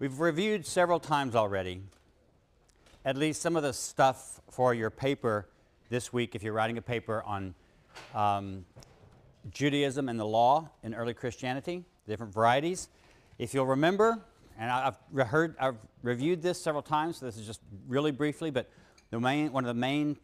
We've reviewed several times already at least some of the stuff for your paper this week if you're writing a paper on um, Judaism and the law in early Christianity, different varieties. If you'll remember, and I've heard, I've reviewed this several times, so this is just really briefly, but the main, one of the main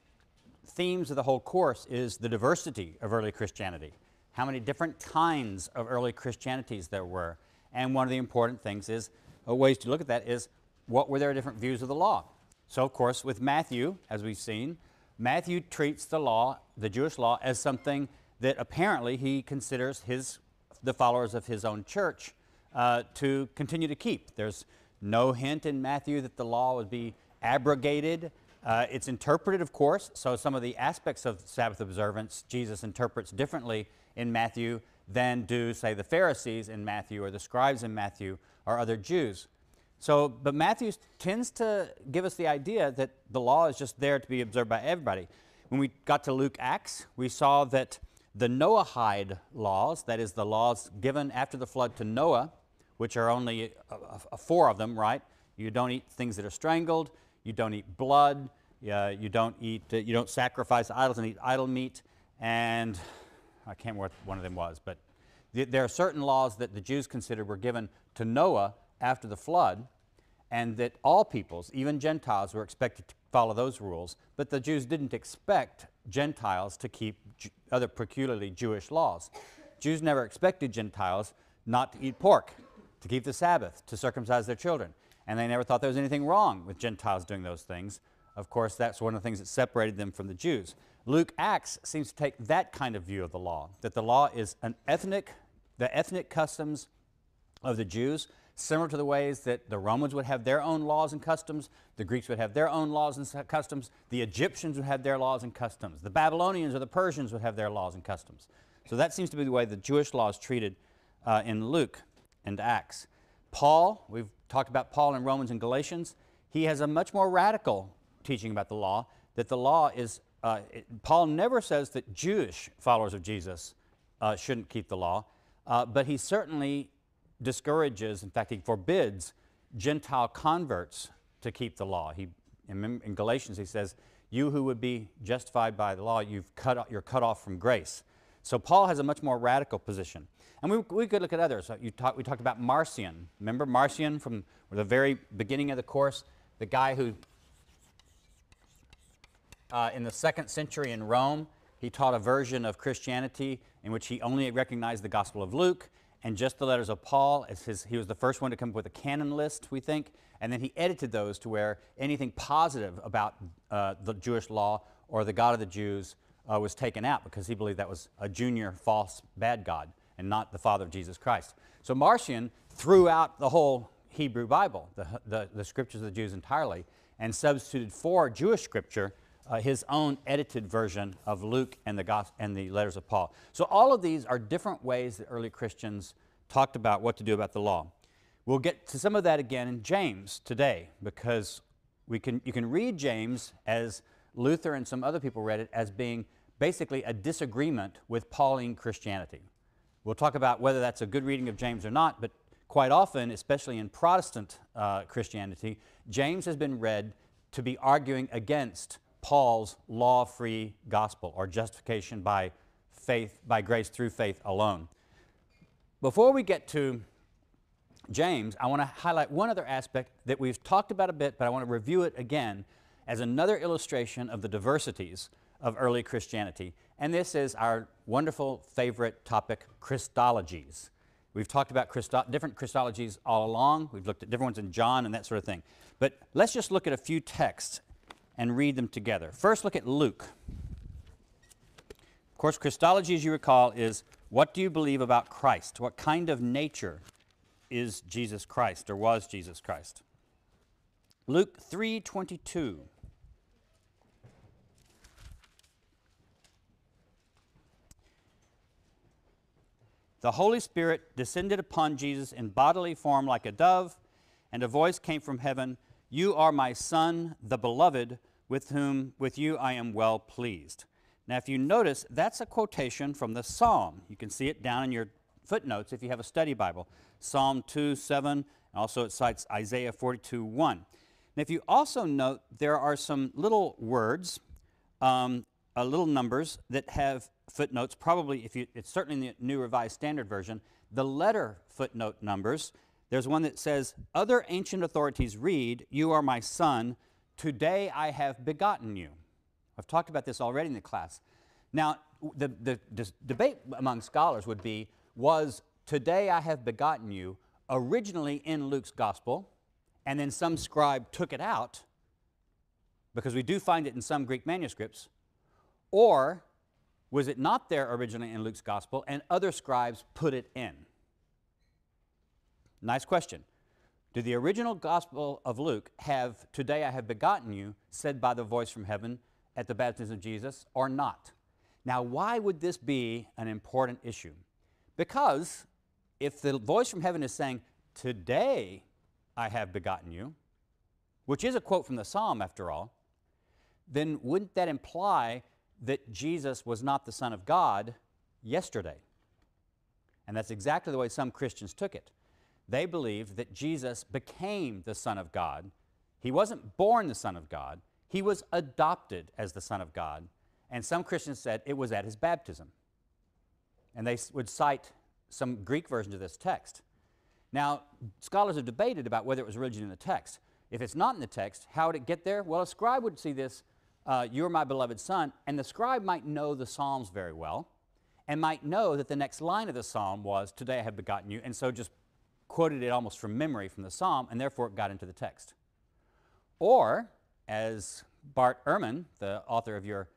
themes of the whole course is the diversity of early Christianity. How many different kinds of early Christianities there were. And one of the important things is, ways to look at that is, what were their different views of the law? So, of course, with Matthew, as we've seen, Matthew treats the law, the Jewish law, as something that apparently he considers his, the followers of his own church uh, to continue to keep. There's no hint in Matthew that the law would be abrogated. Uh, it's interpreted, of course, so some of the aspects of Sabbath observance Jesus interprets differently in Matthew than do, say, the Pharisees in Matthew or the scribes in Matthew or other Jews. So, but Matthew tends to give us the idea that the law is just there to be observed by everybody. When we got to Luke Acts, we saw that the Noahide laws, that is, the laws given after the flood to Noah, which are only four of them, right? You don't eat things that are strangled, you don't eat blood, uh, you don't eat, uh, you don't sacrifice idols and eat idol meat, and I can't remember what one of them was, but there are certain laws that the Jews considered were given to Noah after the flood, and that all peoples, even Gentiles, were expected to follow those rules, but the Jews didn't expect Gentiles to keep other peculiarly Jewish laws. Jews never expected Gentiles not to eat pork, to keep the Sabbath, to circumcise their children. And they never thought there was anything wrong with Gentiles doing those things. Of course, that's one of the things that separated them from the Jews. Luke Acts seems to take that kind of view of the law, that the law is an ethnic, the ethnic customs of the Jews similar to the ways that the Romans would have their own laws and customs, the Greeks would have their own laws and customs, the Egyptians would have their laws and customs, the Babylonians or the Persians would have their laws and customs. So that seems to be the way the Jewish law is treated uh, in Luke and Acts. Paul, we've talked about Paul in Romans and Galatians, he has a much more radical teaching about the law, that the law is, uh, it, Paul never says that Jewish followers of Jesus uh, shouldn't keep the law, uh, but he certainly discourages, in fact, he forbids Gentile converts to keep the law. He, in, in Galatians, he says, You who would be justified by the law, you've cut, you're cut off from grace. So Paul has a much more radical position. And we, we could look at others. You talk, we talked about Marcion. Remember Marcion from the very beginning of the course? The guy who, uh, in the second century in Rome, he taught a version of Christianity in which he only recognized the Gospel of Luke and just the letters of Paul. As his, he was the first one to come up with a canon list, we think, and then he edited those to where anything positive about uh, the Jewish law or the God of the Jews uh, was taken out because he believed that was a junior false bad God and not the Father of Jesus Christ. So Marcion threw out the whole Hebrew Bible, the, the, the scriptures of the Jews entirely, and substituted for Jewish scripture uh, his own edited version of Luke and the, and the letters of Paul. So all of these are different ways that early Christians talked about what to do about the law. We'll get to some of that again in James today because we can, you can read James as Luther and some other people read it as being basically a disagreement with Pauline Christianity. We'll talk about whether that's a good reading of James or not, but quite often, especially in Protestant uh, Christianity, James has been read to be arguing against Paul's law-free gospel or justification by faith, by grace through faith alone. Before we get to James, I want to highlight one other aspect that we've talked about a bit, but I want to review it again as another illustration of the diversities of early Christianity. And this is our wonderful favorite topic, Christologies. We've talked about Christo different Christologies all along. We've looked at different ones in John and that sort of thing. But let's just look at a few texts and read them together. First, look at Luke. Of course, Christology, as you recall, is what do you believe about Christ? What kind of nature is Jesus Christ or was Jesus Christ? Luke 3:22 The Holy Spirit descended upon Jesus in bodily form like a dove, and a voice came from heaven, you are my son, the beloved, with whom with you I am well pleased. Now, if you notice, that's a quotation from the Psalm. You can see it down in your footnotes if you have a study Bible. Psalm 2, 7, Also, it cites Isaiah 42 1. Now, if you also note, there are some little words, um, uh, little numbers that have footnotes. Probably, if you, it's certainly in the New Revised Standard Version, the letter footnote numbers. There's one that says, Other ancient authorities read, You are my son, today I have begotten you. I've talked about this already in the class. Now, the, the, the debate among scholars would be, was today I have begotten you originally in Luke's gospel, and then some scribe took it out, because we do find it in some Greek manuscripts, or was it not there originally in Luke's gospel and other scribes put it in? Nice question. Did the original gospel of Luke have, Today I have begotten you, said by the voice from heaven at the baptism of Jesus, or not? Now, why would this be an important issue? Because if the voice from heaven is saying, Today I have begotten you, which is a quote from the psalm after all, then wouldn't that imply that Jesus was not the Son of God yesterday? And that's exactly the way some Christians took it. They believed that Jesus became the Son of God. He wasn't born the Son of God, he was adopted as the Son of God. And some Christians said it was at his baptism. And they would cite some Greek versions of this text. Now, scholars have debated about whether it was originally in the text. If it's not in the text, how would it get there? Well, a scribe would see this, uh, you're my beloved son, and the scribe might know the Psalms very well and might know that the next line of the psalm was, Today I have begotten you, and so just quoted it almost from memory from the psalm, and therefore it got into the text. Or, as Bart Ehrman, the author of your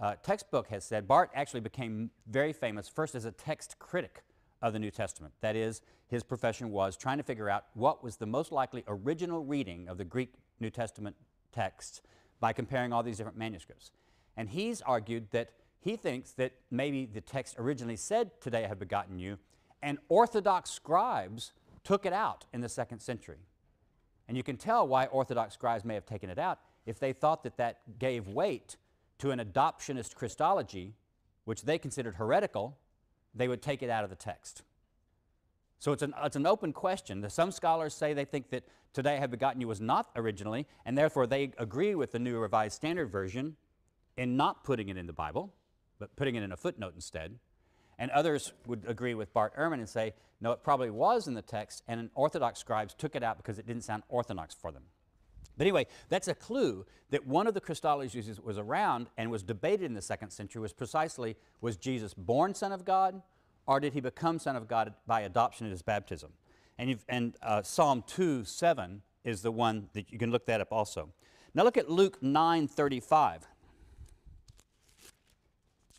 uh, textbook, has said, Bart actually became very famous first as a text critic of the New Testament. That is, his profession was trying to figure out what was the most likely original reading of the Greek New Testament texts by comparing all these different manuscripts. And he's argued that he thinks that maybe the text originally said, Today I have begotten you, and Orthodox scribes took it out in the second century. And you can tell why Orthodox scribes may have taken it out if they thought that that gave weight to an adoptionist Christology, which they considered heretical, they would take it out of the text. So it's an, it's an open question. Some scholars say they think that Today I have begotten you was not originally, and therefore they agree with the New Revised Standard Version in not putting it in the Bible, but putting it in a footnote instead. And others would agree with Bart Ehrman and say, no, it probably was in the text, and Orthodox scribes took it out because it didn't sound orthodox for them. But anyway, that's a clue that one of the Christologies that was around and was debated in the second century was precisely was Jesus born Son of God or did he become Son of God by adoption at his baptism? And, and uh, Psalm 2 7 is the one that you can look that up also. Now look at Luke 9 35.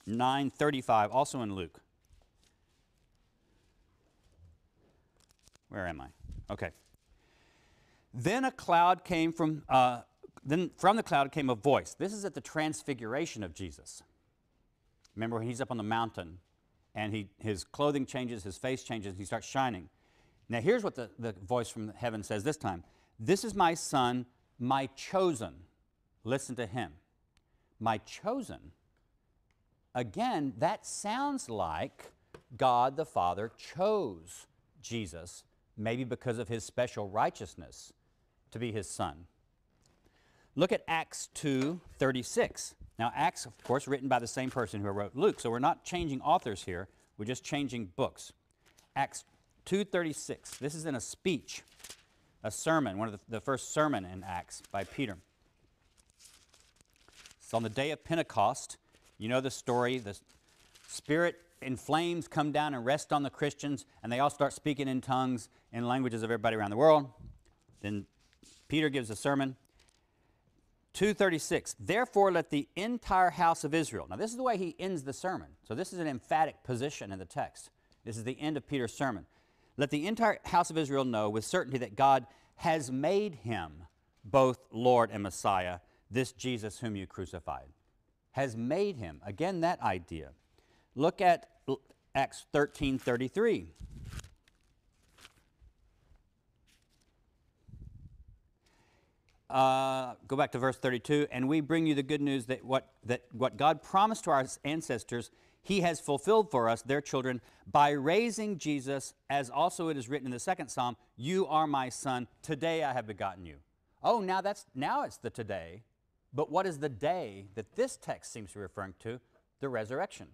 9 35, also in Luke. Where am I? Okay. Then a cloud came from, uh, then from the cloud came a voice. This is at the transfiguration of Jesus. Remember when he's up on the mountain and he, his clothing changes, his face changes, he starts shining. Now, here's what the, the voice from heaven says this time This is my son, my chosen. Listen to him. My chosen. Again, that sounds like God the Father chose Jesus, maybe because of his special righteousness, to be his son. Look at Acts 2 36. Now, Acts, of course, written by the same person who wrote Luke, so we're not changing authors here, we're just changing books. Acts 236. This is in a speech, a sermon, one of the, the first sermon in Acts by Peter. It's on the day of Pentecost. You know the story. The Spirit in flames come down and rest on the Christians, and they all start speaking in tongues in languages of everybody around the world. Then Peter gives a sermon. 236 therefore let the entire house of israel now this is the way he ends the sermon so this is an emphatic position in the text this is the end of peter's sermon let the entire house of Israel know with certainty that God has made him both Lord and Messiah, this Jesus whom you crucified. Has made him. Again, that idea. Look at Acts 13 33. Uh, go back to verse 32 and we bring you the good news that what, that what god promised to our ancestors he has fulfilled for us, their children, by raising Jesus, as also it is written in the second psalm, You are my son, today I have begotten you. Oh, now that's now it's the today. But what is the day that this text seems to be referring to? The resurrection.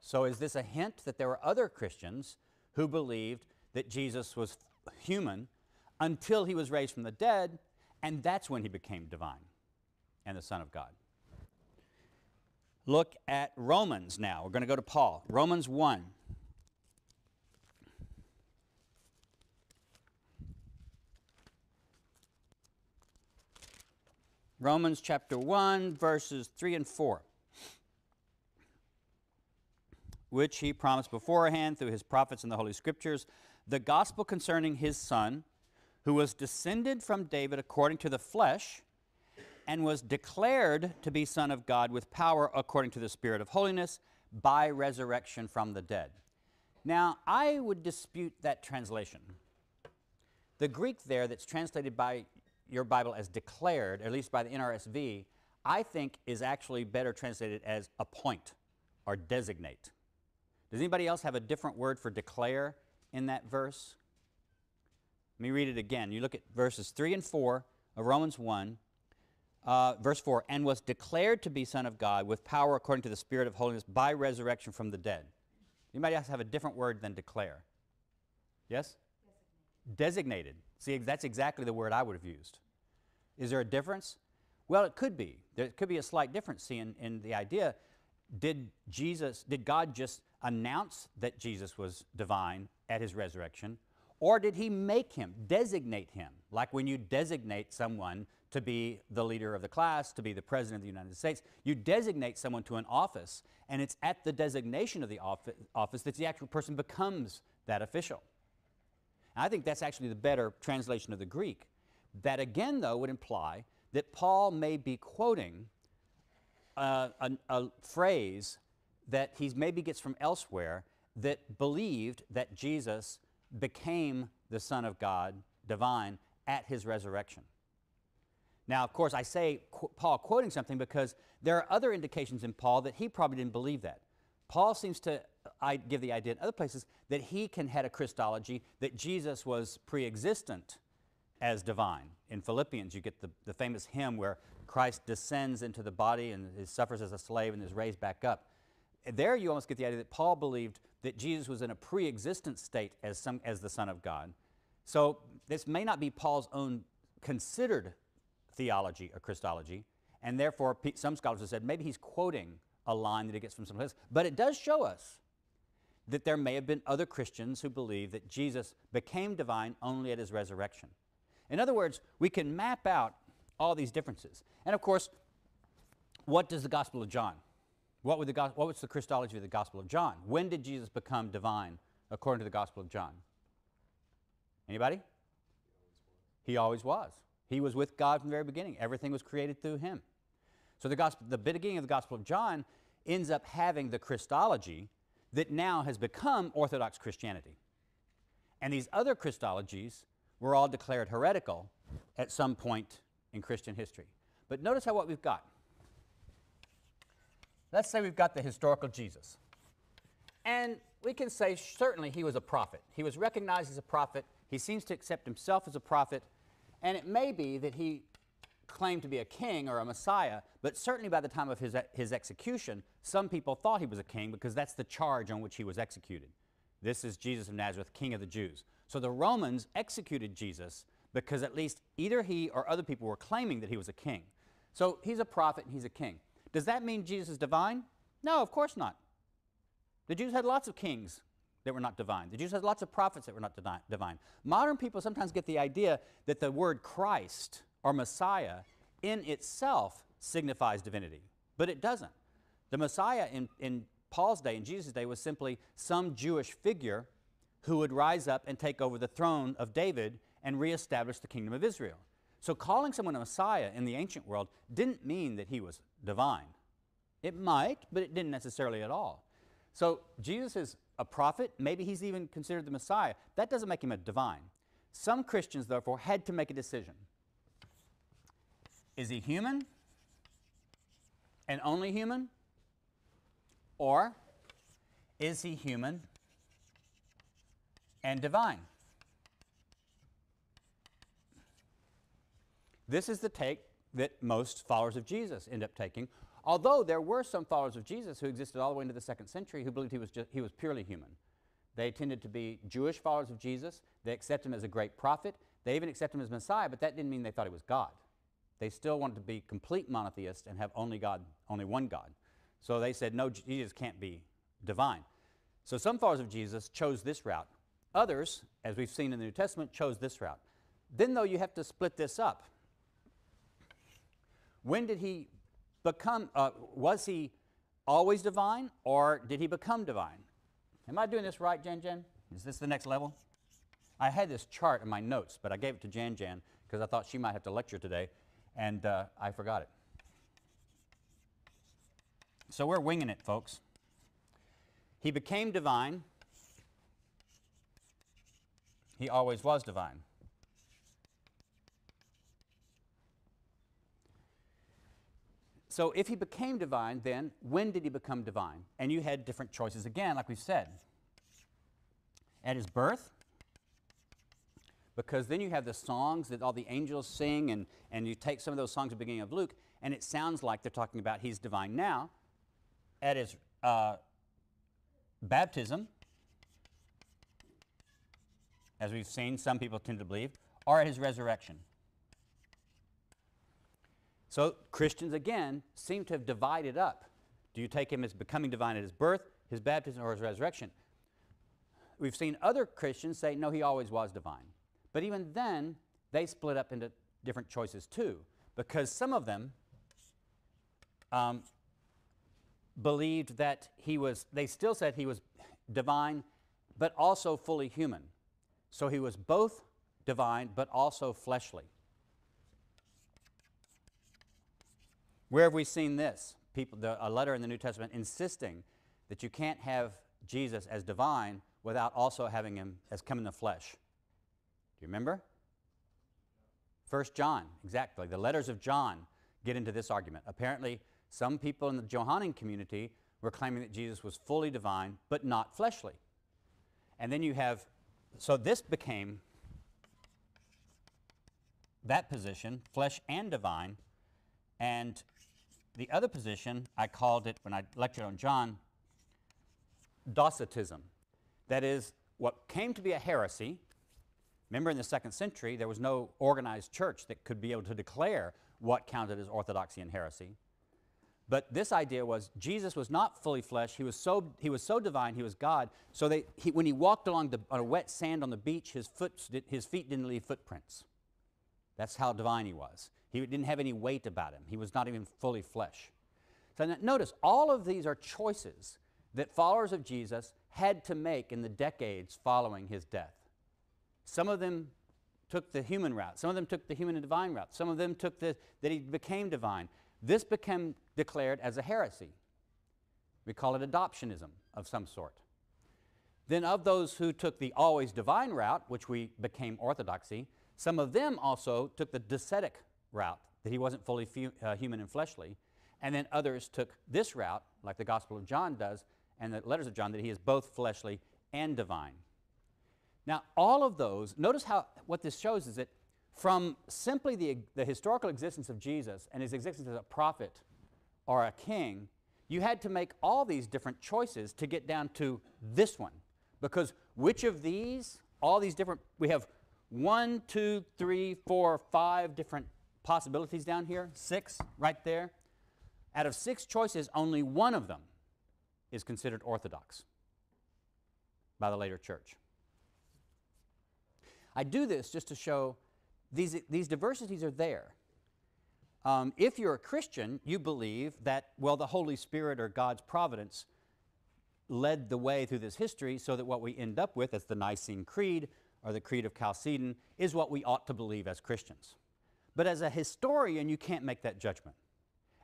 So is this a hint that there were other Christians who believed that Jesus was human until he was raised from the dead, and that's when he became divine and the Son of God? Look at Romans now. We're going to go to Paul. Romans 1. Romans chapter 1, verses 3 and 4. Which he promised beforehand through his prophets in the Holy Scriptures, the gospel concerning his Son, who was descended from David according to the flesh and was declared to be Son of God with power according to the Spirit of holiness by resurrection from the dead. Now, I would dispute that translation. The Greek there, that's translated by your Bible as declared, at least by the NRSV, I think is actually better translated as appoint or designate. Does anybody else have a different word for declare in that verse? Let me read it again. You look at verses 3 and 4 of Romans 1. Uh, verse 4 and was declared to be Son of God with power according to the Spirit of holiness by resurrection from the dead. Anybody else have a different word than declare? Yes? Designated. Designated. See, that's exactly the word I would have used. Is there a difference? Well, it could be. There could be a slight difference see, in, in the idea. Did Jesus, did God just announce that Jesus was divine at his resurrection? Or did he make him, designate him? Like when you designate someone to be the leader of the class, to be the president of the United States. You designate someone to an office, and it's at the designation of the office that the actual person becomes that official. And I think that's actually the better translation of the Greek. That again, though, would imply that Paul may be quoting a, a phrase that he maybe gets from elsewhere that believed that Jesus became the Son of God, divine, at his resurrection. Now, of course, I say qu Paul quoting something because there are other indications in Paul that he probably didn't believe that. Paul seems to uh, I give the idea in other places that he can had a Christology that Jesus was pre-existent as divine. In Philippians, you get the, the famous hymn where Christ descends into the body and suffers as a slave and is raised back up. There you almost get the idea that Paul believed that Jesus was in a pre-existent state as, some, as the Son of God. So this may not be Paul's own considered theology or Christology, and therefore some scholars have said maybe he's quoting a line that he gets from someplace else. But it does show us that there may have been other Christians who believe that Jesus became divine only at his resurrection. In other words, we can map out all these differences. And of course, what does the Gospel of John? What, would the, what was the Christology of the Gospel of John? When did Jesus become divine according to the Gospel of John? Anybody? He always was. He was with God from the very beginning. Everything was created through him. So the, gospel, the beginning of the Gospel of John ends up having the Christology that now has become Orthodox Christianity. And these other Christologies were all declared heretical at some point in Christian history. But notice how what we've got. Let's say we've got the historical Jesus. And we can say certainly he was a prophet. He was recognized as a prophet. He seems to accept himself as a prophet. And it may be that he claimed to be a king or a messiah, but certainly by the time of his, his execution, some people thought he was a king because that's the charge on which he was executed. This is Jesus of Nazareth, king of the Jews. So the Romans executed Jesus because at least either he or other people were claiming that he was a king. So he's a prophet and he's a king. Does that mean Jesus is divine? No, of course not. The Jews had lots of kings that were not divine. The Jews had lots of prophets that were not divine. Modern people sometimes get the idea that the word Christ or Messiah in itself signifies divinity, but it doesn't. The Messiah in, in Paul's day, in Jesus' day, was simply some Jewish figure who would rise up and take over the throne of David and reestablish the kingdom of Israel. So calling someone a Messiah in the ancient world didn't mean that he was divine. It might, but it didn't necessarily at all. So Jesus is a prophet, maybe he's even considered the Messiah. That doesn't make him a divine. Some Christians, therefore, had to make a decision. Is he human and only human? Or is he human and divine? This is the take that most followers of Jesus end up taking, although there were some followers of Jesus who existed all the way into the second century who believed he was, just, he was purely human. They tended to be Jewish followers of Jesus. They accept him as a great prophet. They even accept him as Messiah, but that didn't mean they thought he was God. They still wanted to be complete monotheists and have only God, only one God. So they said, no, Jesus can't be divine. So some followers of Jesus chose this route. Others, as we've seen in the New Testament, chose this route. Then, though, you have to split this up. When did he become, uh, was he always divine or did he become divine? Am I doing this right, Jan Jan? Is this the next level? I had this chart in my notes, but I gave it to Jan Jan because I thought she might have to lecture today, and uh, I forgot it. So we're winging it, folks. He became divine. He always was divine. So if he became divine, then when did he become divine? And you had different choices again, like we've said. At his birth, because then you have the songs that all the angels sing, and, and you take some of those songs at the beginning of Luke, and it sounds like they're talking about he's divine now. At his uh, baptism, as we've seen, some people tend to believe, or at his resurrection. So Christians, again, seem to have divided up. Do you take him as becoming divine at his birth, his baptism, or his resurrection? We've seen other Christians say, no, he always was divine. But even then, they split up into different choices too, because some of them um, believed that he was, they still said he was divine, but also fully human. So he was both divine, but also fleshly. Where have we seen this? People, the, a letter in the New Testament insisting that you can't have Jesus as divine without also having him as come in the flesh. Do you remember? First John, exactly. The letters of John get into this argument. Apparently, some people in the Johannine community were claiming that Jesus was fully divine, but not fleshly. And then you have, so this became that position, flesh and divine, and the other position, I called it, when I lectured on John, Docetism. That is, what came to be a heresy. Remember, in the second century, there was no organized church that could be able to declare what counted as orthodoxy and heresy. But this idea was Jesus was not fully flesh. He was so, he was so divine, he was God. So they, he, when he walked along the, on a wet sand on the beach, his, foot, his feet didn't leave footprints. That's how divine he was. He didn't have any weight about him. He was not even fully flesh. So notice, all of these are choices that followers of Jesus had to make in the decades following his death. Some of them took the human route. Some of them took the human and divine route. Some of them took the, that he became divine. This became declared as a heresy. We call it adoptionism of some sort. Then of those who took the always divine route, which we became orthodoxy, some of them also took the docetic route, that he wasn't fully uh, human and fleshly. And then others took this route, like the Gospel of John does, and the letters of John, that he is both fleshly and divine. Now, all of those, notice how what this shows is that from simply the, the historical existence of Jesus and his existence as a prophet or a king, you had to make all these different choices to get down to this one. Because which of these, all these different, we have one, two, three, four, five different possibilities down here, six right there. Out of six choices, only one of them is considered orthodox by the later church. I do this just to show these, these diversities are there. Um, if you're a Christian, you believe that, well, the Holy Spirit or God's providence led the way through this history so that what we end up with as the Nicene Creed or the Creed of Chalcedon is what we ought to believe as Christians. But as a historian, you can't make that judgment.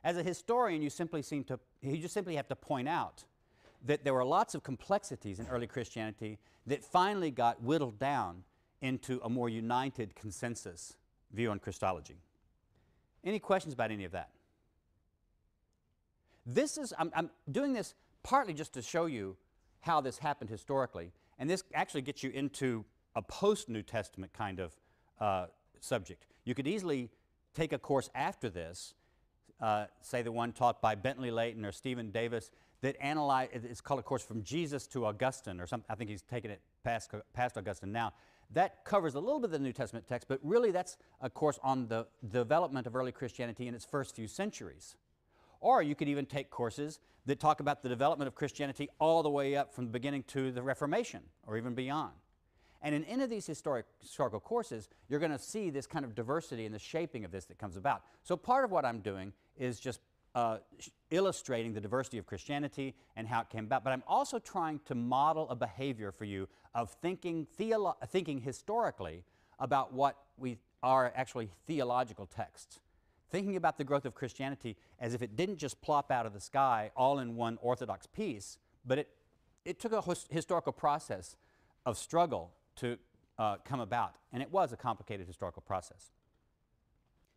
As a historian, you simply seem to, you just simply have to point out that there were lots of complexities in early Christianity that finally got whittled down into a more united consensus view on Christology. Any questions about any of that? This is, I'm, I'm doing this partly just to show you how this happened historically. And this actually gets you into a post New Testament kind of uh, subject. You could easily take a course after this, uh, say the one taught by Bentley Layton or Stephen Davis, that analyze, it's called a course from Jesus to Augustine, or something. I think he's taken it past, past Augustine now. That covers a little bit of the New Testament text, but really that's a course on the development of early Christianity in its first few centuries. Or you could even take courses that talk about the development of Christianity all the way up from the beginning to the Reformation or even beyond. And in any of these historic, historical courses, you're going to see this kind of diversity in the shaping of this that comes about. So part of what I'm doing is just uh, illustrating the diversity of Christianity and how it came about. But I'm also trying to model a behavior for you of thinking, theolo- thinking historically about what we are actually theological texts. Thinking about the growth of Christianity as if it didn't just plop out of the sky all in one orthodox piece, but it, it took a historical process of struggle to uh, come about. And it was a complicated historical process.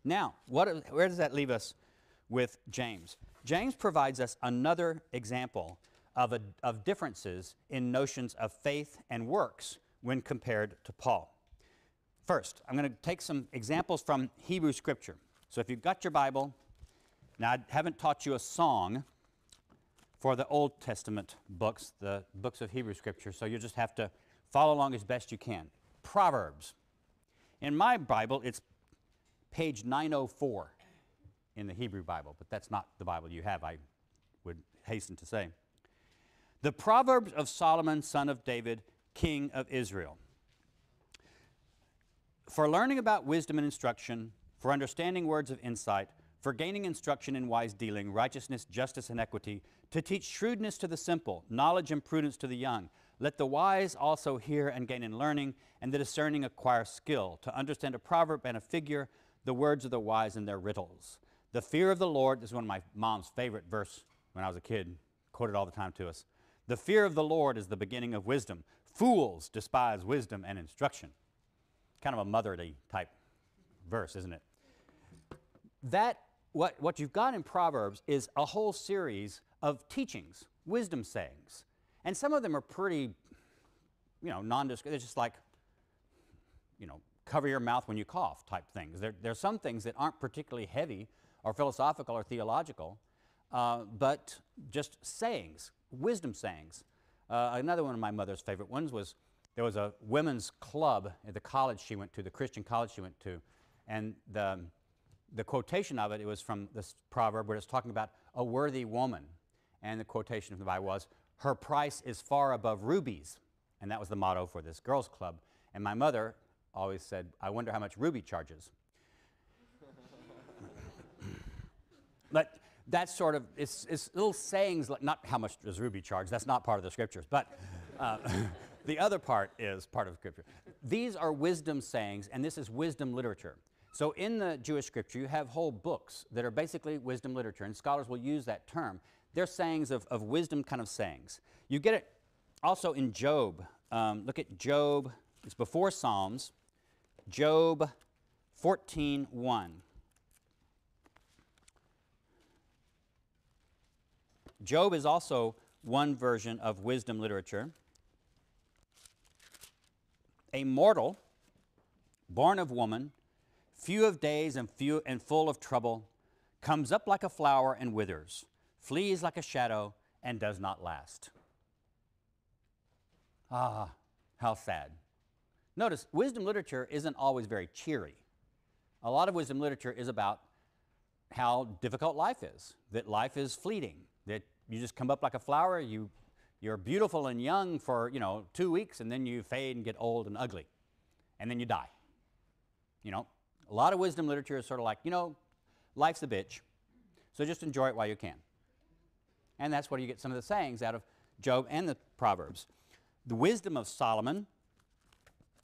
Now, what, where does that leave us with James? James provides us another example of, a, of differences in notions of faith and works when compared to Paul. First, I'm going to take some examples from Hebrew Scripture. So if you've got your Bible, now I haven't taught you a song for the Old Testament books, the books of Hebrew Scripture, so you'll just have to Follow along as best you can. Proverbs. In my Bible, it's page 904 in the Hebrew Bible, but that's not the Bible you have, I would hasten to say. The Proverbs of Solomon, son of David, king of Israel. For learning about wisdom and instruction, for understanding words of insight, for gaining instruction in wise dealing, righteousness, justice, and equity, to teach shrewdness to the simple, knowledge and prudence to the young, let the wise also hear and gain in learning, and the discerning acquire skill, to understand a proverb and a figure, the words of the wise and their riddles. The fear of the Lord, is one of my mom's favorite verse when I was a kid, quoted all the time to us. The fear of the Lord is the beginning of wisdom. Fools despise wisdom and instruction. Kind of a motherly type verse, isn't it? That, what, what you've got in Proverbs is a whole series of teachings, wisdom sayings and some of them are pretty, you know, nondescript. They're just like, you know, cover your mouth when you cough type things. There, there are some things that aren't particularly heavy or philosophical or theological, uh, but just sayings, wisdom sayings. Uh, another one of my mother's favorite ones was there was a women's club at the college she went to, the Christian college she went to, and the, the quotation of it, it was from this proverb where it's talking about a worthy woman. And the quotation from the Bible was, her price is far above rubies. And that was the motto for this girls' club. And my mother always said, I wonder how much Ruby charges. but that's sort of, it's, it's little sayings, like, not how much does Ruby charge, that's not part of the scriptures, but uh, the other part is part of scripture. These are wisdom sayings, and this is wisdom literature. So in the Jewish scripture, you have whole books that are basically wisdom literature, and scholars will use that term. They're sayings of, of wisdom kind of sayings. You get it also in Job. Um, look at Job, it's before Psalms. Job 14 1. Job is also one version of wisdom literature. A mortal, born of woman, few of days and few and full of trouble, comes up like a flower and withers flees like a shadow, and does not last. Ah, how sad. Notice, wisdom literature isn't always very cheery. A lot of wisdom literature is about how difficult life is, that life is fleeting, that you just come up like a flower, you, you're beautiful and young for, you know, two weeks, and then you fade and get old and ugly, and then you die. You know, a lot of wisdom literature is sort of like, you know, life's a bitch, so just enjoy it while you can. And that's where you get some of the sayings out of Job and the Proverbs. The wisdom of Solomon,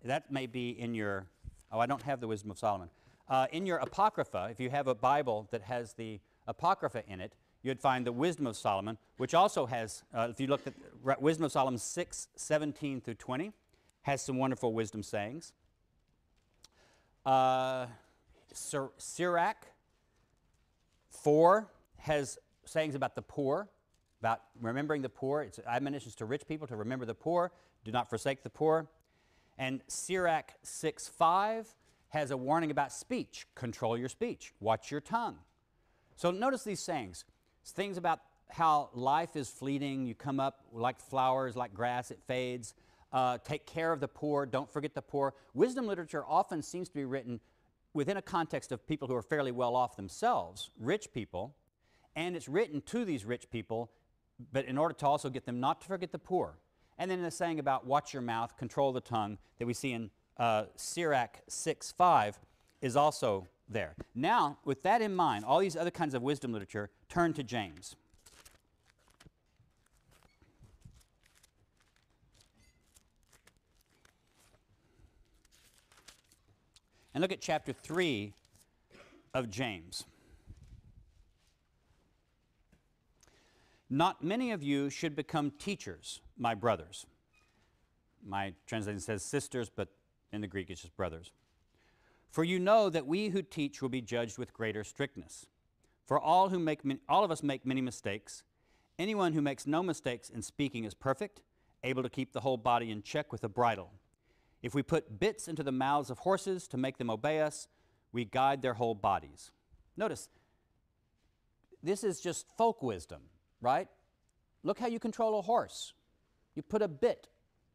that may be in your, oh, I don't have the wisdom of Solomon. Uh, in your Apocrypha, if you have a Bible that has the Apocrypha in it, you'd find the wisdom of Solomon, which also has, uh, if you look at wisdom of Solomon 6, 17 through 20, has some wonderful wisdom sayings. Uh, Sirach 4 has sayings about the poor about remembering the poor. It's admonitions to rich people to remember the poor, do not forsake the poor. And Sirach 6:5 has a warning about speech. Control your speech. Watch your tongue. So notice these sayings. It's things about how life is fleeting. You come up like flowers, like grass, it fades. Uh, take care of the poor. Don't forget the poor. Wisdom literature often seems to be written within a context of people who are fairly well off themselves, rich people, and it's written to these rich people, but in order to also get them not to forget the poor. And then the saying about watch your mouth, control the tongue that we see in uh, Sirach 6 5 is also there. Now, with that in mind, all these other kinds of wisdom literature turn to James. And look at chapter 3 of James. Not many of you should become teachers, my brothers. My translation says sisters, but in the Greek it's just brothers. For you know that we who teach will be judged with greater strictness. For all, who make, all of us make many mistakes. Anyone who makes no mistakes in speaking is perfect, able to keep the whole body in check with a bridle. If we put bits into the mouths of horses to make them obey us, we guide their whole bodies. Notice, this is just folk wisdom right? Look how you control a horse. You put a bit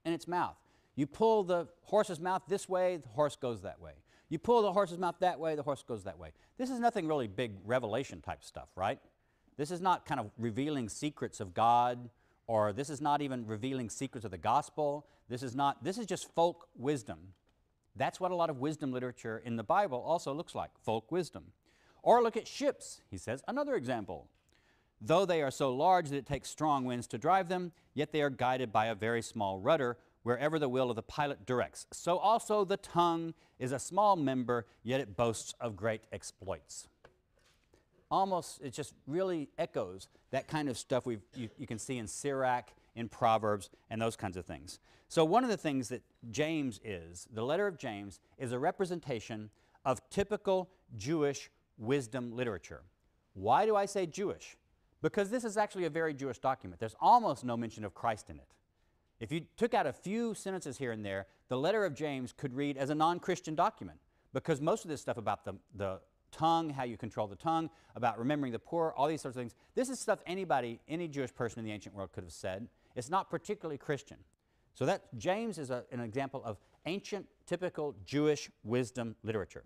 in its mouth. You pull the horse's mouth this way, the horse goes that way. You pull the horse's mouth that way, the horse goes that way. This is nothing really big revelation type stuff, right? This is not kind of revealing secrets of God, or this is not even revealing secrets of the gospel. This is not, this is just folk wisdom. That's what a lot of wisdom literature in the Bible also looks like folk wisdom. Or look at ships, he says. Another example Though they are so large that it takes strong winds to drive them, yet they are guided by a very small rudder wherever the will of the pilot directs. So also the tongue is a small member, yet it boasts of great exploits. Almost, it just really echoes that kind of stuff we you, you can see in Sirach, in Proverbs, and those kinds of things. So one of the things that James is, the letter of James, is a representation of typical Jewish wisdom literature. Why do I say Jewish? Because this is actually a very Jewish document. There's almost no mention of Christ in it. If you took out a few sentences here and there, the letter of James could read as a non Christian document because most of this stuff about the, the tongue, how you control the tongue, about remembering the poor, all these sorts of things, this is stuff anybody, any Jewish person in the ancient world could have said. It's not particularly Christian. So that James is a, an example of ancient, typical Jewish wisdom literature.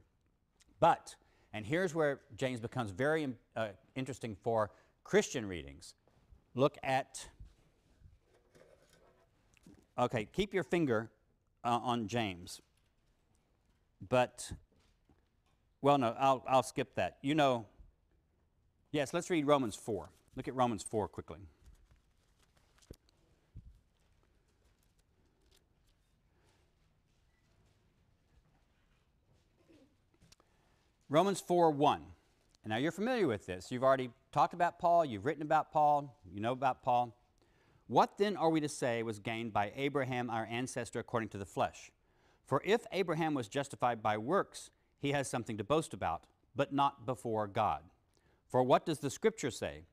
But, and here's where James becomes very uh, interesting for Christian readings, look at, okay, keep your finger uh, on James. But, well, no, I'll, I'll skip that. You know, yes, let's read Romans 4. Look at Romans 4 quickly. Romans 4 1. And now you're familiar with this. You've already talked about Paul, you've written about Paul, you know about Paul. What then are we to say was gained by Abraham, our ancestor, according to the flesh? For if Abraham was justified by works, he has something to boast about, but not before God. For what does the scripture say?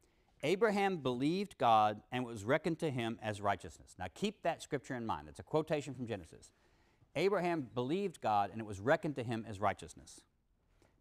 Abraham believed God and it was reckoned to him as righteousness. Now keep that scripture in mind. It's a quotation from Genesis. Abraham believed God and it was reckoned to him as righteousness.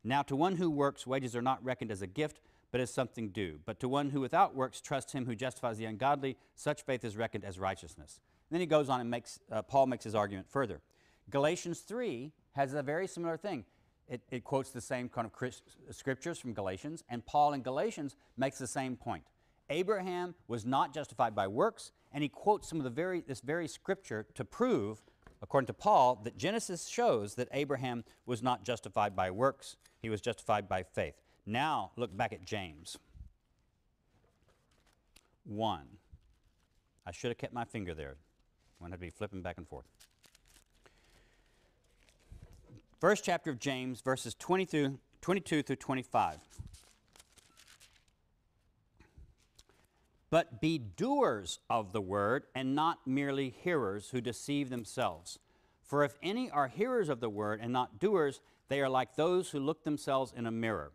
Now, to one who works, wages are not reckoned as a gift, but as something due. But to one who without works trusts him who justifies the ungodly, such faith is reckoned as righteousness. And then he goes on and makes, uh, Paul makes his argument further. Galatians 3 has a very similar thing. It, it quotes the same kind of scriptures from Galatians, and Paul in Galatians makes the same point. Abraham was not justified by works, and he quotes some of the very, this very scripture to prove, according to Paul, that Genesis shows that Abraham was not justified by works, he was justified by faith. Now look back at James 1. I should have kept my finger there. I to be flipping back and forth. First chapter of James, verses 20 through, 22 through 25. But be doers of the word and not merely hearers who deceive themselves. For if any are hearers of the word and not doers, they are like those who look themselves in a mirror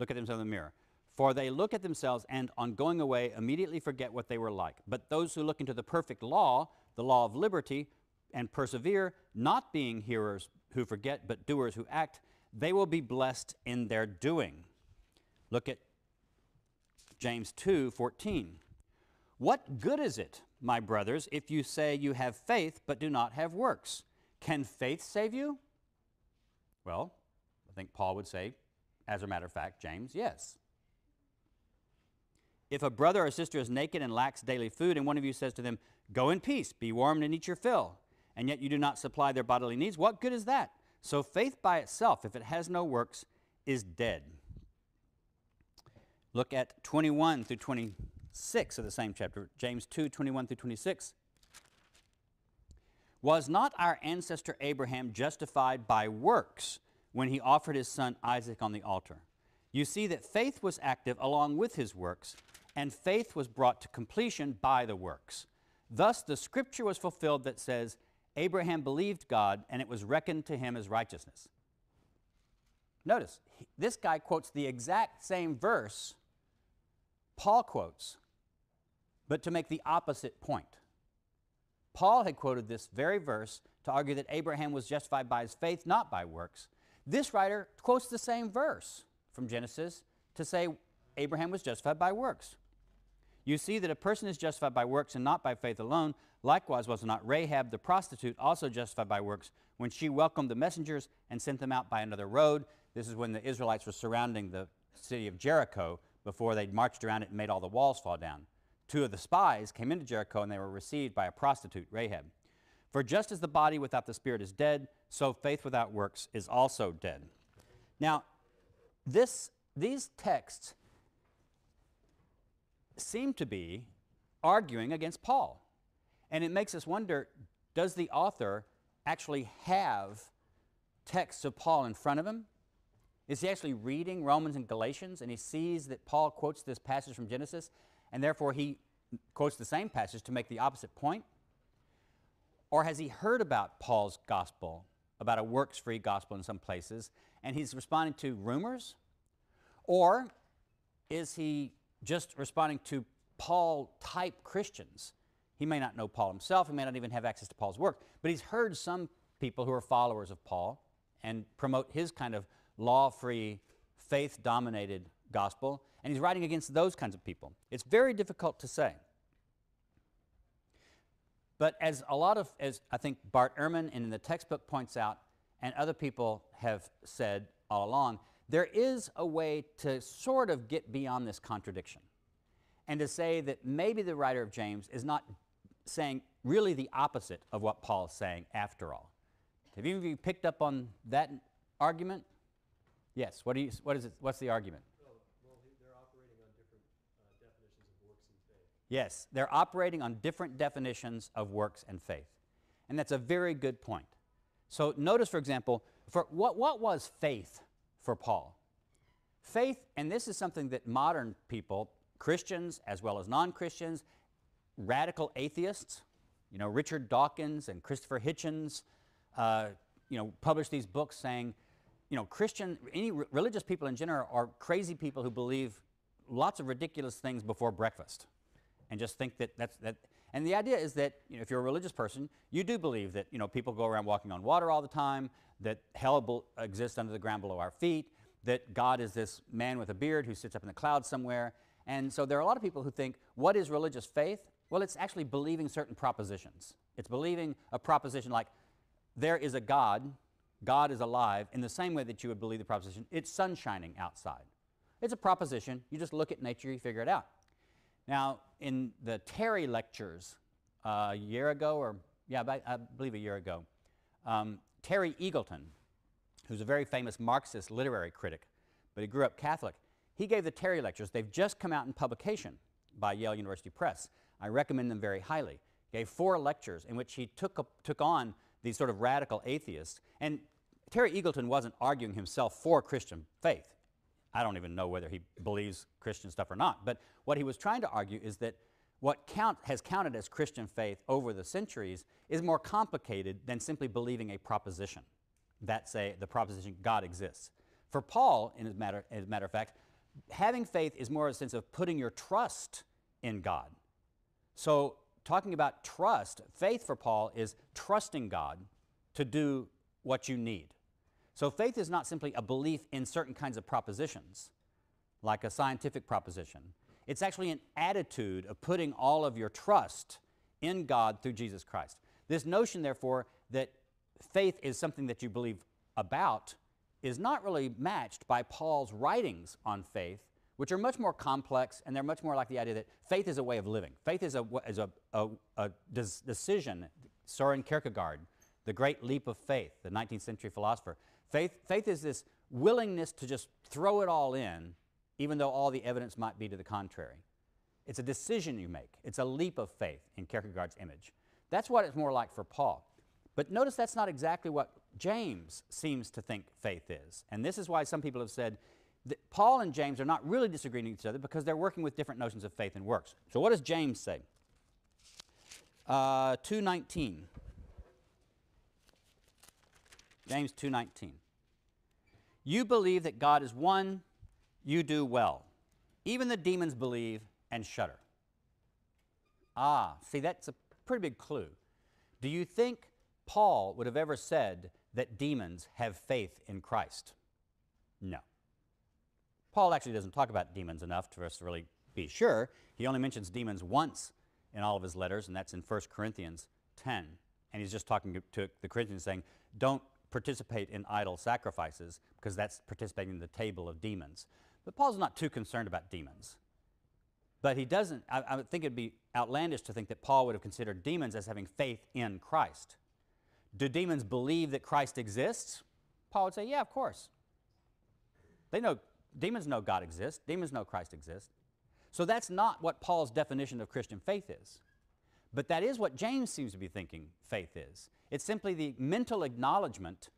look at themselves in the mirror. For they look at themselves and, on going away, immediately forget what they were like. But those who look into the perfect law, the law of liberty, and persevere, not being hearers who forget, but doers who act, they will be blessed in their doing. Look at James 2 14. What good is it, my brothers, if you say you have faith but do not have works? Can faith save you? Well, I think Paul would say, as a matter of fact, James, yes. If a brother or sister is naked and lacks daily food, and one of you says to them, Go in peace, be warmed and eat your fill, and yet you do not supply their bodily needs, what good is that? So faith by itself, if it has no works, is dead. Look at 21 through 26 of the same chapter, James 2 21 through 26. Was not our ancestor Abraham justified by works when he offered his son Isaac on the altar? You see that faith was active along with his works, and faith was brought to completion by the works. Thus, the scripture was fulfilled that says, Abraham believed God, and it was reckoned to him as righteousness. Notice, this guy quotes the exact same verse Paul quotes, but to make the opposite point. Paul had quoted this very verse to argue that Abraham was justified by his faith, not by works. This writer quotes the same verse from Genesis to say Abraham was justified by works. You see that a person is justified by works and not by faith alone. Likewise, was not Rahab the prostitute also justified by works when she welcomed the messengers and sent them out by another road? This is when the Israelites were surrounding the city of Jericho before they marched around it and made all the walls fall down. Two of the spies came into Jericho and they were received by a prostitute, Rahab. For just as the body without the spirit is dead, so faith without works is also dead. Now, this, these texts seem to be arguing against Paul. And it makes us wonder does the author actually have texts of Paul in front of him? Is he actually reading Romans and Galatians and he sees that Paul quotes this passage from Genesis and therefore he quotes the same passage to make the opposite point? Or has he heard about Paul's gospel, about a works free gospel in some places, and he's responding to rumors? Or is he just responding to Paul type Christians? He may not know Paul himself, he may not even have access to Paul's work, but he's heard some people who are followers of Paul and promote his kind of law free, faith dominated gospel, and he's writing against those kinds of people. It's very difficult to say. But as a lot of, as I think Bart Ehrman in the textbook points out, and other people have said all along, there is a way to sort of get beyond this contradiction and to say that maybe the writer of James is not saying really the opposite of what Paul is saying after all. Have any of you picked up on that argument? Yes. What, do you, what is it, what's the argument? Oh, well, they're operating on different uh, definitions of works and faith. Yes, they're operating on different definitions of works and faith. And that's a very good point. So notice, for example, for what, what was faith for Paul? Faith, and this is something that modern people, Christians as well as non Christians, radical atheists, you know, Richard Dawkins and Christopher Hitchens, uh, you know, published these books saying you know, Christian, any re- religious people in general are crazy people who believe lots of ridiculous things before breakfast and just think that that's that. And the idea is that you know, if you're a religious person, you do believe that you know, people go around walking on water all the time, that hell exists under the ground below our feet, that God is this man with a beard who sits up in the clouds somewhere. And so there are a lot of people who think, what is religious faith? Well, it's actually believing certain propositions. It's believing a proposition like, there is a God God is alive in the same way that you would believe the proposition, it's sun shining outside. It's a proposition. You just look at nature, you figure it out. Now, in the Terry lectures uh, a year ago, or yeah, I, believe a year ago, um, Terry Eagleton, who's a very famous Marxist literary critic, but he grew up Catholic, he gave the Terry lectures. They've just come out in publication by Yale University Press. I recommend them very highly. Gave four lectures in which he took, took on these sort of radical atheists. And Terry Eagleton wasn't arguing himself for Christian faith. I don't even know whether he believes Christian stuff or not. But what he was trying to argue is that what count, has counted as Christian faith over the centuries is more complicated than simply believing a proposition. That say the proposition God exists. For Paul, in as matter, as a matter of fact, having faith is more of a sense of putting your trust in God. So, talking about trust, faith for Paul is trusting God to do what you need. So, faith is not simply a belief in certain kinds of propositions, like a scientific proposition. It's actually an attitude of putting all of your trust in God through Jesus Christ. This notion, therefore, that faith is something that you believe about is not really matched by Paul's writings on faith, which are much more complex and they're much more like the idea that faith is a way of living. Faith is a, is a, a, a des- decision. Soren Kierkegaard, the great leap of faith, the 19th century philosopher. Faith, faith is this willingness to just throw it all in, even though all the evidence might be to the contrary. It's a decision you make, it's a leap of faith in Kierkegaard's image. That's what it's more like for Paul. But notice that's not exactly what James seems to think faith is. And this is why some people have said that Paul and James are not really disagreeing with each other because they're working with different notions of faith and works. So what does James say? Uh, 219. James 2:19. You believe that God is one, you do well. Even the demons believe and shudder. Ah, see that's a pretty big clue. Do you think Paul would have ever said that demons have faith in Christ? No. Paul actually doesn't talk about demons enough for us to really be sure. He only mentions demons once in all of his letters, and that's in 1 Corinthians 10. And he's just talking to, the Corinthians saying, don't participate in idol sacrifices because that's participating in the table of demons. But Paul's not too concerned about demons. But he doesn't, I, I think it'd be outlandish to think that Paul would have considered demons as having faith in Christ. Do demons believe that Christ exists? Paul would say, yeah, of course. They know, demons know God exists, demons know Christ exists. So that's not what Paul's definition of Christian faith is. But that is what James seems to be thinking faith is. It's simply the mental acknowledgement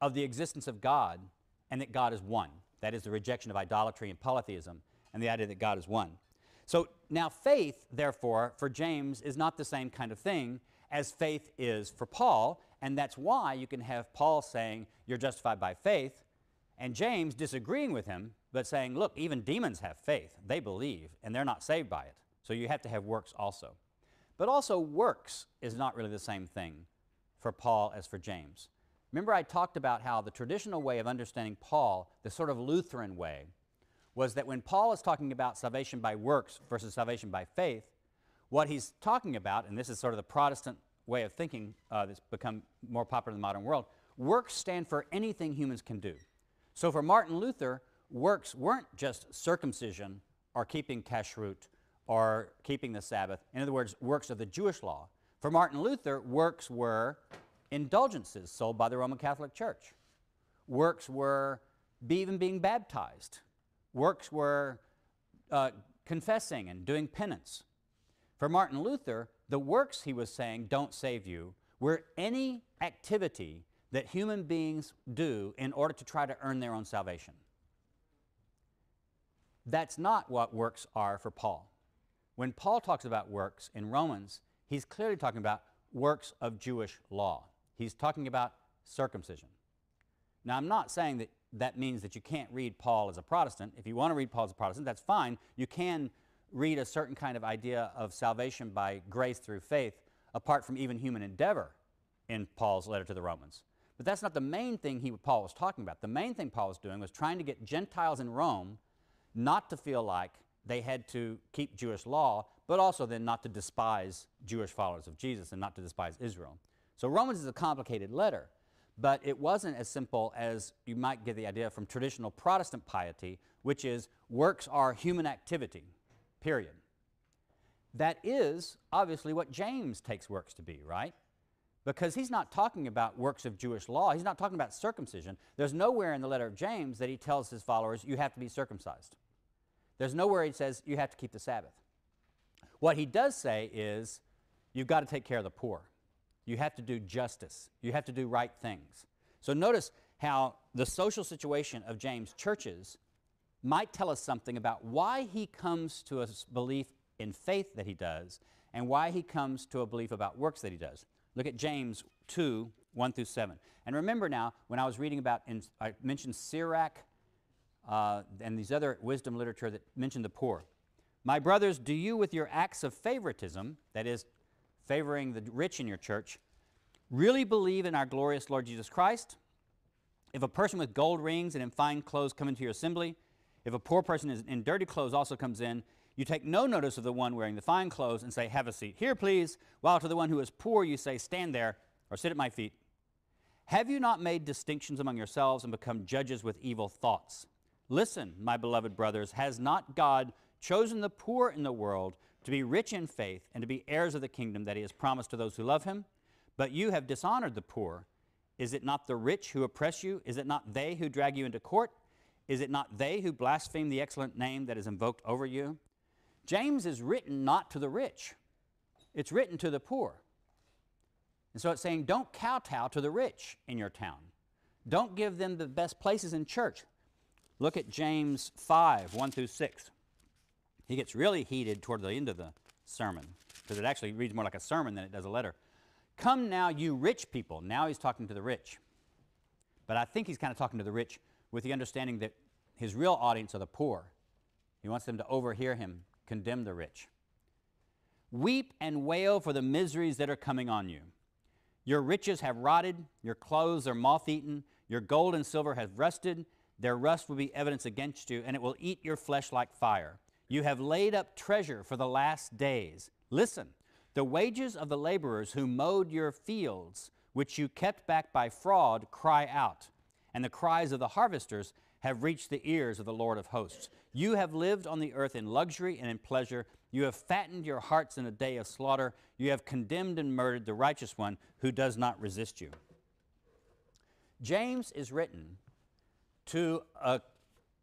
of the existence of God and that God is one. That is the rejection of idolatry and polytheism and the idea that God is one. So now faith, therefore, for James is not the same kind of thing as faith is for Paul, and that's why you can have Paul saying, You're justified by faith, and James disagreeing with him, but saying, Look, even demons have faith. They believe, and they're not saved by it. So you have to have works also. But also, works is not really the same thing for Paul as for James. Remember, I talked about how the traditional way of understanding Paul, the sort of Lutheran way, was that when Paul is talking about salvation by works versus salvation by faith, what he's talking about, and this is sort of the Protestant way of thinking uh, that's become more popular in the modern world, works stand for anything humans can do. So for Martin Luther, works weren't just circumcision or keeping kashrut or keeping the Sabbath. In other words, works of the Jewish law. For Martin Luther, works were indulgences sold by the Roman Catholic Church. Works were even being baptized. Works were uh, confessing and doing penance. For Martin Luther, the works he was saying don't save you were any activity that human beings do in order to try to earn their own salvation. That's not what works are for Paul. When Paul talks about works in Romans, he's clearly talking about works of Jewish law. He's talking about circumcision. Now, I'm not saying that that means that you can't read Paul as a Protestant. If you want to read Paul as a Protestant, that's fine. You can read a certain kind of idea of salvation by grace through faith apart from even human endeavor in Paul's letter to the Romans. But that's not the main thing he, Paul was talking about. The main thing Paul was doing was trying to get Gentiles in Rome not to feel like they had to keep Jewish law, but also then not to despise Jewish followers of Jesus and not to despise Israel. So Romans is a complicated letter, but it wasn't as simple as you might get the idea from traditional Protestant piety, which is works are human activity period. That is obviously what James takes works to be, right? Because he's not talking about works of Jewish law. He's not talking about circumcision. There's nowhere in the letter of James that he tells his followers, you have to be circumcised. There's nowhere he says, you have to keep the Sabbath. What he does say is, you've got to take care of the poor. You have to do justice. You have to do right things. So notice how the social situation of James' churches might tell us something about why he comes to a belief in faith that he does and why he comes to a belief about works that he does. Look at James 2 1 through 7. And remember now, when I was reading about, in, I mentioned Sirach, uh, and these other wisdom literature that mention the poor. My brothers, do you, with your acts of favoritism, that is, favoring the rich in your church, really believe in our glorious Lord Jesus Christ? If a person with gold rings and in fine clothes come into your assembly, if a poor person in dirty clothes also comes in, you take no notice of the one wearing the fine clothes and say, Have a seat here, please, while to the one who is poor you say, Stand there or sit at my feet. Have you not made distinctions among yourselves and become judges with evil thoughts? Listen, my beloved brothers, has not God chosen the poor in the world to be rich in faith and to be heirs of the kingdom that he has promised to those who love him? But you have dishonored the poor. Is it not the rich who oppress you? Is it not they who drag you into court? Is it not they who blaspheme the excellent name that is invoked over you? James is written not to the rich, it's written to the poor. And so it's saying, don't kowtow to the rich in your town. Don't give them the best places in church. Look at James 5 1 through 6. He gets really heated toward the end of the sermon because it actually reads more like a sermon than it does a letter. Come now, you rich people. Now he's talking to the rich. But I think he's kind of talking to the rich with the understanding that his real audience are the poor. He wants them to overhear him condemn the rich. Weep and wail for the miseries that are coming on you. Your riches have rotted, your clothes are moth eaten, your gold and silver have rusted. Their rust will be evidence against you, and it will eat your flesh like fire. You have laid up treasure for the last days. Listen, the wages of the laborers who mowed your fields, which you kept back by fraud, cry out, and the cries of the harvesters have reached the ears of the Lord of hosts. You have lived on the earth in luxury and in pleasure. You have fattened your hearts in a day of slaughter. You have condemned and murdered the righteous one who does not resist you. James is written to a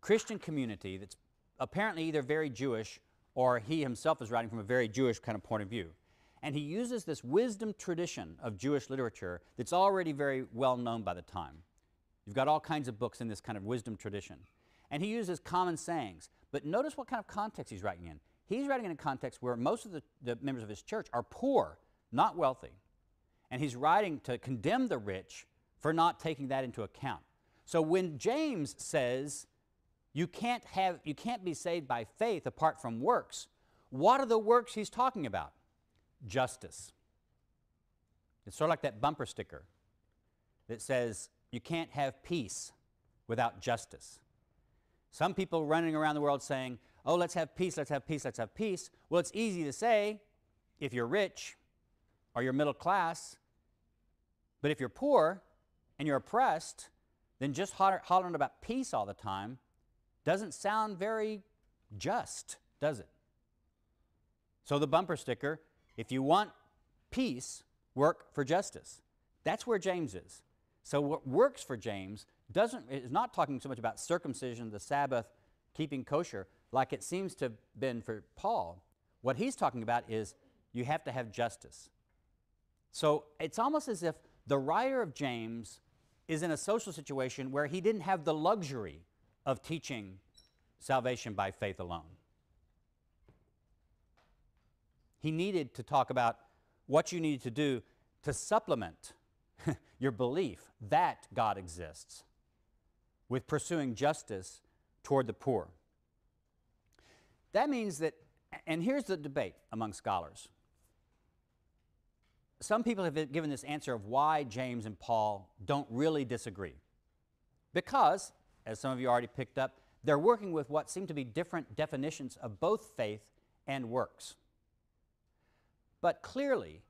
Christian community that's apparently either very Jewish or he himself is writing from a very Jewish kind of point of view. And he uses this wisdom tradition of Jewish literature that's already very well known by the time. You've got all kinds of books in this kind of wisdom tradition. And he uses common sayings. But notice what kind of context he's writing in. He's writing in a context where most of the, the members of his church are poor, not wealthy. And he's writing to condemn the rich for not taking that into account. So when James says you can't have you can't be saved by faith apart from works, what are the works he's talking about? Justice. It's sort of like that bumper sticker that says you can't have peace without justice. Some people running around the world saying, oh, let's have peace, let's have peace, let's have peace. Well, it's easy to say if you're rich or you're middle class, but if you're poor and you're oppressed, then just hollering about peace all the time doesn't sound very just, does it? So the bumper sticker, if you want peace, work for justice. That's where James is. So what works for James doesn't is not talking so much about circumcision, the Sabbath, keeping kosher, like it seems to have been for Paul. What he's talking about is you have to have justice. So it's almost as if the writer of James is in a social situation where he didn't have the luxury of teaching salvation by faith alone. He needed to talk about what you needed to do to supplement your belief that God exists with pursuing justice toward the poor. That means that, and here's the debate among scholars. Some people have given this answer of why James and Paul don't really disagree. Because, as some of you already picked up, they're working with what seem to be different definitions of both faith and works. But clearly,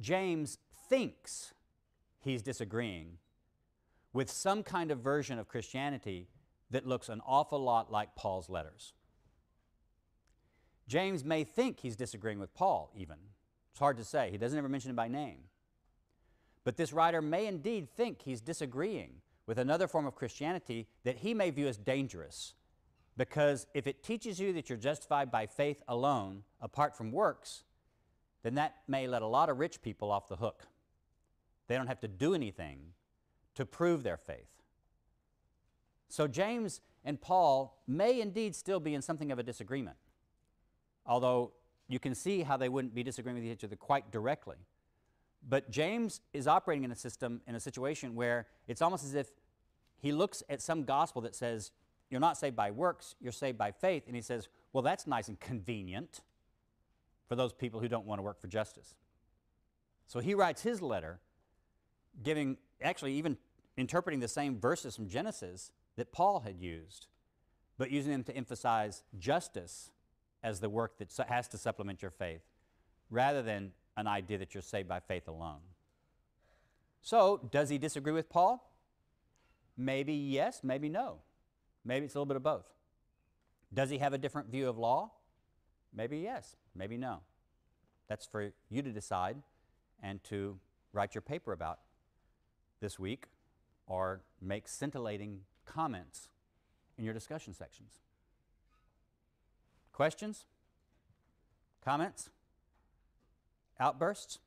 James thinks he's disagreeing with some kind of version of Christianity that looks an awful lot like Paul's letters. James may think he's disagreeing with Paul, even. It's hard to say. He doesn't ever mention it by name. But this writer may indeed think he's disagreeing with another form of Christianity that he may view as dangerous. Because if it teaches you that you're justified by faith alone, apart from works, then that may let a lot of rich people off the hook. They don't have to do anything to prove their faith. So James and Paul may indeed still be in something of a disagreement, although you can see how they wouldn't be disagreeing with each other quite directly. But James is operating in a system, in a situation where it's almost as if he looks at some gospel that says, you're not saved by works, you're saved by faith. And he says, well, that's nice and convenient for those people who don't want to work for justice. So he writes his letter, giving, actually, even interpreting the same verses from Genesis that Paul had used, but using them to emphasize justice as the work that has to supplement your faith, rather than an idea that you're saved by faith alone. So, does he disagree with Paul? Maybe yes, maybe no. Maybe it's a little bit of both. Does he have a different view of law? Maybe yes, maybe no. That's for you to decide and to write your paper about this week or make scintillating comments in your discussion sections. Questions? Comments? Outbursts?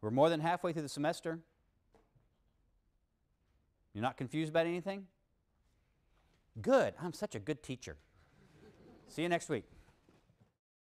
We're more than halfway through the semester. You're not confused about anything? Good. I'm such a good teacher. See you next week.